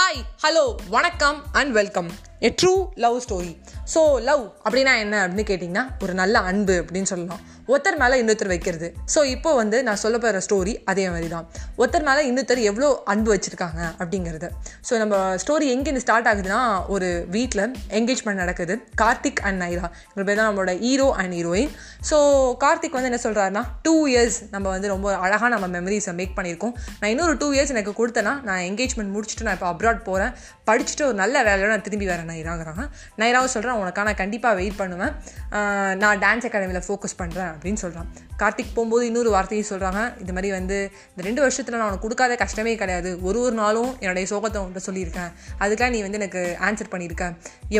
Hi hello வணக்கம் and welcome a true love story so love அப்படின்னா என்ன அப்படின்னு கேட்டிங்கன்னா ஒரு நல்ல அன்பு அப்படின்னு சொல்லலாம். ஒருத்தர் மேலே இன்னொருத்தர் வைக்கிறது. ஸோ இப்போ வந்து நான் சொல்ல போகிற ஸ்டோரி அதே மாதிரி தான் ஒருத்தர் மேலே இன்னொருத்தர் எவ்வளோ அன்பு வச்சுருக்காங்க அப்படிங்கிறது. ஸோ நம்ம ஸ்டோரி எங்கேருந்து ஸ்டார்ட் ஆகுதுன்னா ஒரு வீட்டில் என்கேஜ்மெண்ட் நடக்குது. கார்த்திக் அண்ட் நைரா. இவங்க பேர் தான் நம்மளோட hero and heroine so Karthik வந்து என்ன சொல்கிறாருன்னா டூ இயர்ஸ் நம்ம வந்து ரொம்ப அழகாக நம்ம மெமரிஸை மேக் பண்ணியிருக்கோம். நான் இன்னொரு டூ இயர்ஸ் எனக்கு கொடுத்தேன்னா நான் என்கேஜ்மெண்ட் முடிச்சுட்டு நான் இப்போ அப்ராட் போகிறேன் படிச்சுட்டு ஒரு நல்ல வேலையோட நான் திரும்பி வரேன் நைராங்கிறாங்க. நைராவும் சொல்கிறேன் உனக்காக நான் கண்டிப்பாக வெயிட் பண்ணுவேன். நான் டான்ஸ் அகாடமியில் ஃபோக்கஸ் பண்ணுறேன் அப்படின்னு சொல்கிறான் கார்த்திக் போகும்போது இன்னொரு வார்த்தையும் சொல்கிறாங்க இது மாதிரி வந்து இந்த ரெண்டு வருஷத்தில் நான் உனக்கு கொடுக்காத கஷ்டமே கிடையாது. ஒரு ஒரு நாளும் என்னுடைய சோகத்தை உன்கிட்ட சொல்லியிருக்கேன். அதுக்கெலாம் நீ வந்து எனக்கு ஆன்சர் பண்ணியிருக்க.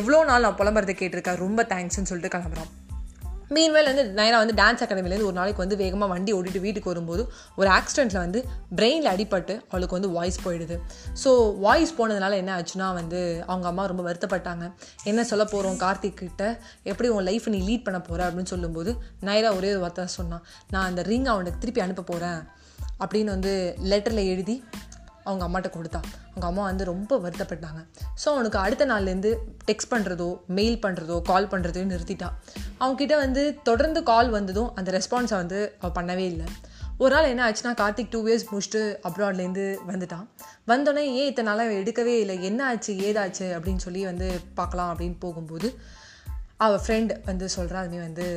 எவ்வளோ நாள் நான் புலம்புறதை கேட்டிருக்கேன் ரொம்ப தேங்க்ஸ்னு சொல்லிட்டு கிளம்புறான். மீன்வேல் வந்து நைரா வந்து டான்ஸ் அகாடமிலேருந்து ஒரு நாளைக்கு வந்து வேகமாக வண்டி ஓடிட்டு வீட்டுக்கு வரும்போது ஒரு ஆக்சிடெண்ட்டில் வந்து பிரெயினில் அடிபட்டு அவளுக்கு வந்து வாய்ஸ் போயிடுது. ஸோ வாய்ஸ் போனதுனால என்ன ஆச்சுன்னா வந்து அவங்க அம்மா ரொம்ப வருத்தப்பட்டாங்க. என்ன சொல்ல போகிறோம் கார்த்திக் கிட்ட? எப்படி உன் லைஃப் நீ லீட் பண்ண போகிற அப்படின்னு சொல்லும்போது நைரா ஒரே ஒரு வார்த்தை சொன்னான் நான் அந்த ரிங் அவனுக்கு திருப்பி அனுப்ப போகிறேன் அப்படின்னு வந்து லெட்டரில் எழுதி அவங்க அம்மாட்ட கொடுத்தா. அவங்க அம்மா வந்து ரொம்ப வருத்தப்பட்டாங்க. ஸோ அவனுக்கு அடுத்த நாள்லேருந்து டெக்ஸ்ட் பண்ணுறதோ மெயில் பண்ணுறதோ கால் பண்ணுறதோ நிறுத்திட்டா. அவங்கக்கிட்ட வந்து தொடர்ந்து கால் வந்ததும் அந்த ரெஸ்பான்ஸை வந்து அவள் பண்ணவே இல்லை. ஒரு நாள் என்ன ஆச்சுன்னா கார்த்திக் டூ இயர்ஸ் முடிச்சுட்டு அப்ராட்லேருந்து வந்துட்டான் வந்தோடனே ஏன் இத்தனை நாளாக எடுக்கவே இல்லை? என்ன ஆச்சு? ஏதாச்சு? அப்படின்னு சொல்லி வந்து பார்க்கலாம் அப்படின்னு போகும்போது அவள் ஃப்ரெண்ட் வந்து சொல்கிறா அதுமே வந்து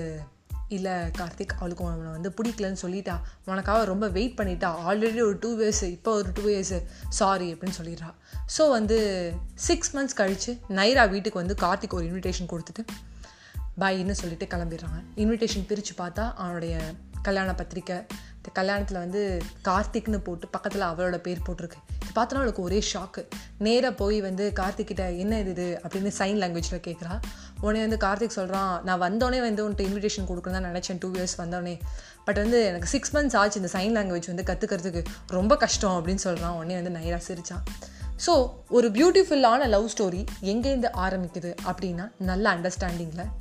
இல்லை கார்த்திக் அவளுக்கு அவனை வந்து பிடிக்கலன்னு சொல்லிட்டா. உனக்காக ரொம்ப வெயிட் பண்ணிட்டா. ஆல்ரெடி ஒரு டூ இயர்ஸ் இப்போ ஒரு டூ இயர்ஸு சாரி அப்படின்னு சொல்லிடுறா. ஸோ வந்து சிக்ஸ் மந்த்ஸ் கழித்து நைரா வீட்டுக்கு வந்து கார்த்திக் ஒரு இன்விடேஷன் கொடுத்துட்டு பாயின்னு சொல்லிட்டு கிளம்பிடுறாங்க. இன்விடேஷன் பிரித்து பார்த்தா அவனுடைய கல்யாண பத்திரிக்கை இந்த கல்யாணத்தில் வந்து கார்த்திக்னு போட்டு பக்கத்தில் அவளோட பேர் போட்டிருக்கு. பார்த்தோன்னா அவளுக்கு ஒரே ஷாக்கு நேராக போய் வந்து கார்த்திக்கிட்ட என்ன இது இது அப்படின்னு சைன் லாங்குவேஜில் கேட்குறா உடனே வந்து கார்த்திக் சொல்கிறான் நான் வந்தோடனே வந்து உன்ட்டு இன்விடேஷன் கொடுக்கணும் தான் நினச்சேன் டூ இயர்ஸ் வந்தோடனே பட் வந்து எனக்கு சிக்ஸ் மந்த்ஸ் ஆச்சு இந்த சைன் லாங்குவேஜ் வந்து கற்றுக்கிறதுக்கு ரொம்ப கஷ்டம் அப்படின்னு சொல்கிறான் உடனே வந்து நைரா சிரிச்சான். ஸோ ஒரு பியூட்டிஃபுல்லான லவ் ஸ்டோரி எங்கேருந்து ஆரம்பிக்குது அப்படின்னா நல்ல அண்டர்ஸ்டாண்டிங்கில்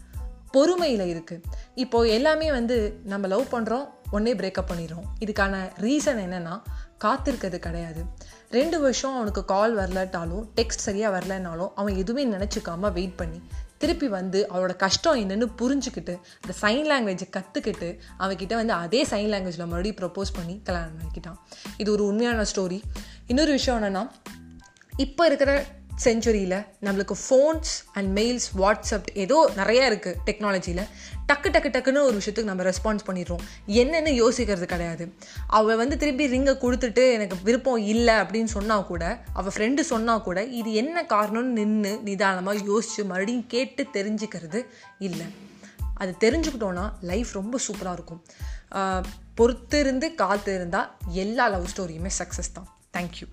பொறுமையில் இருக்குது இப்போது எல்லாமே வந்து நம்ம லவ் பண்ணுறோம் ஒன்றே பிரேக்கப் பண்ணிடுறோம். இதுக்கான ரீசன் என்னென்னா காத்திருக்கிறது கிடையாது. ரெண்டு வருஷம் அவனுக்கு கால் வரலட்டாலும் டெக்ஸ்ட் சரியாக வரலனாலும் அவன் எதுவுமே நினச்சிக்காம வெயிட் பண்ணி திருப்பி வந்து அவளோட கஷ்டம் என்னென்னு புரிஞ்சுக்கிட்டு அந்த சைன் லாங்குவேஜை கற்றுக்கிட்டு அவன்கிட்ட வந்து அதே சைன் லாங்குவேஜில் மறுபடியும் ப்ரப்போஸ் பண்ணி கல்யாணம் பண்ணிக்கிட்டான். இது ஒரு உண்மையான ஸ்டோரி இன்னொரு விஷயம் என்னென்னா இப்போ இருக்கிற செஞ்சுரியில் நம்மளுக்கு ஃபோன்ஸ் அண்ட் மெயில்ஸ் வாட்ஸ்அப் ஏதோ நிறைய இருக்குது டெக்னாலஜியில் டக்கு டக்கு டக்குன்னு ஒரு விஷயத்துக்கு நம்ம ரெஸ்பான்ஸ் பண்ணிடுறோம். என்னென்னு யோசிக்கிறது கிடையாது. அவள் வந்து திருப்பி ரிங்கை கொடுத்துட்டு எனக்கு விருப்பம் இல்லை அப்படின்னு சொன்னால் கூட அவள் ஃப்ரெண்டு சொன்னால் கூட இது என்ன காரணம்னு நின்று நிதானமாக யோசித்து மறுபடியும் கேட்டு தெரிஞ்சுக்கிறது இல்லை. அது தெரிஞ்சுக்கிட்டோன்னா லைஃப் ரொம்ப சூப்பராக இருக்கும். பொறுத்து இருந்து காத்து இருந்தால் எல்லா லவ் ஸ்டோரியுமே சக்ஸஸ் தான். Thank you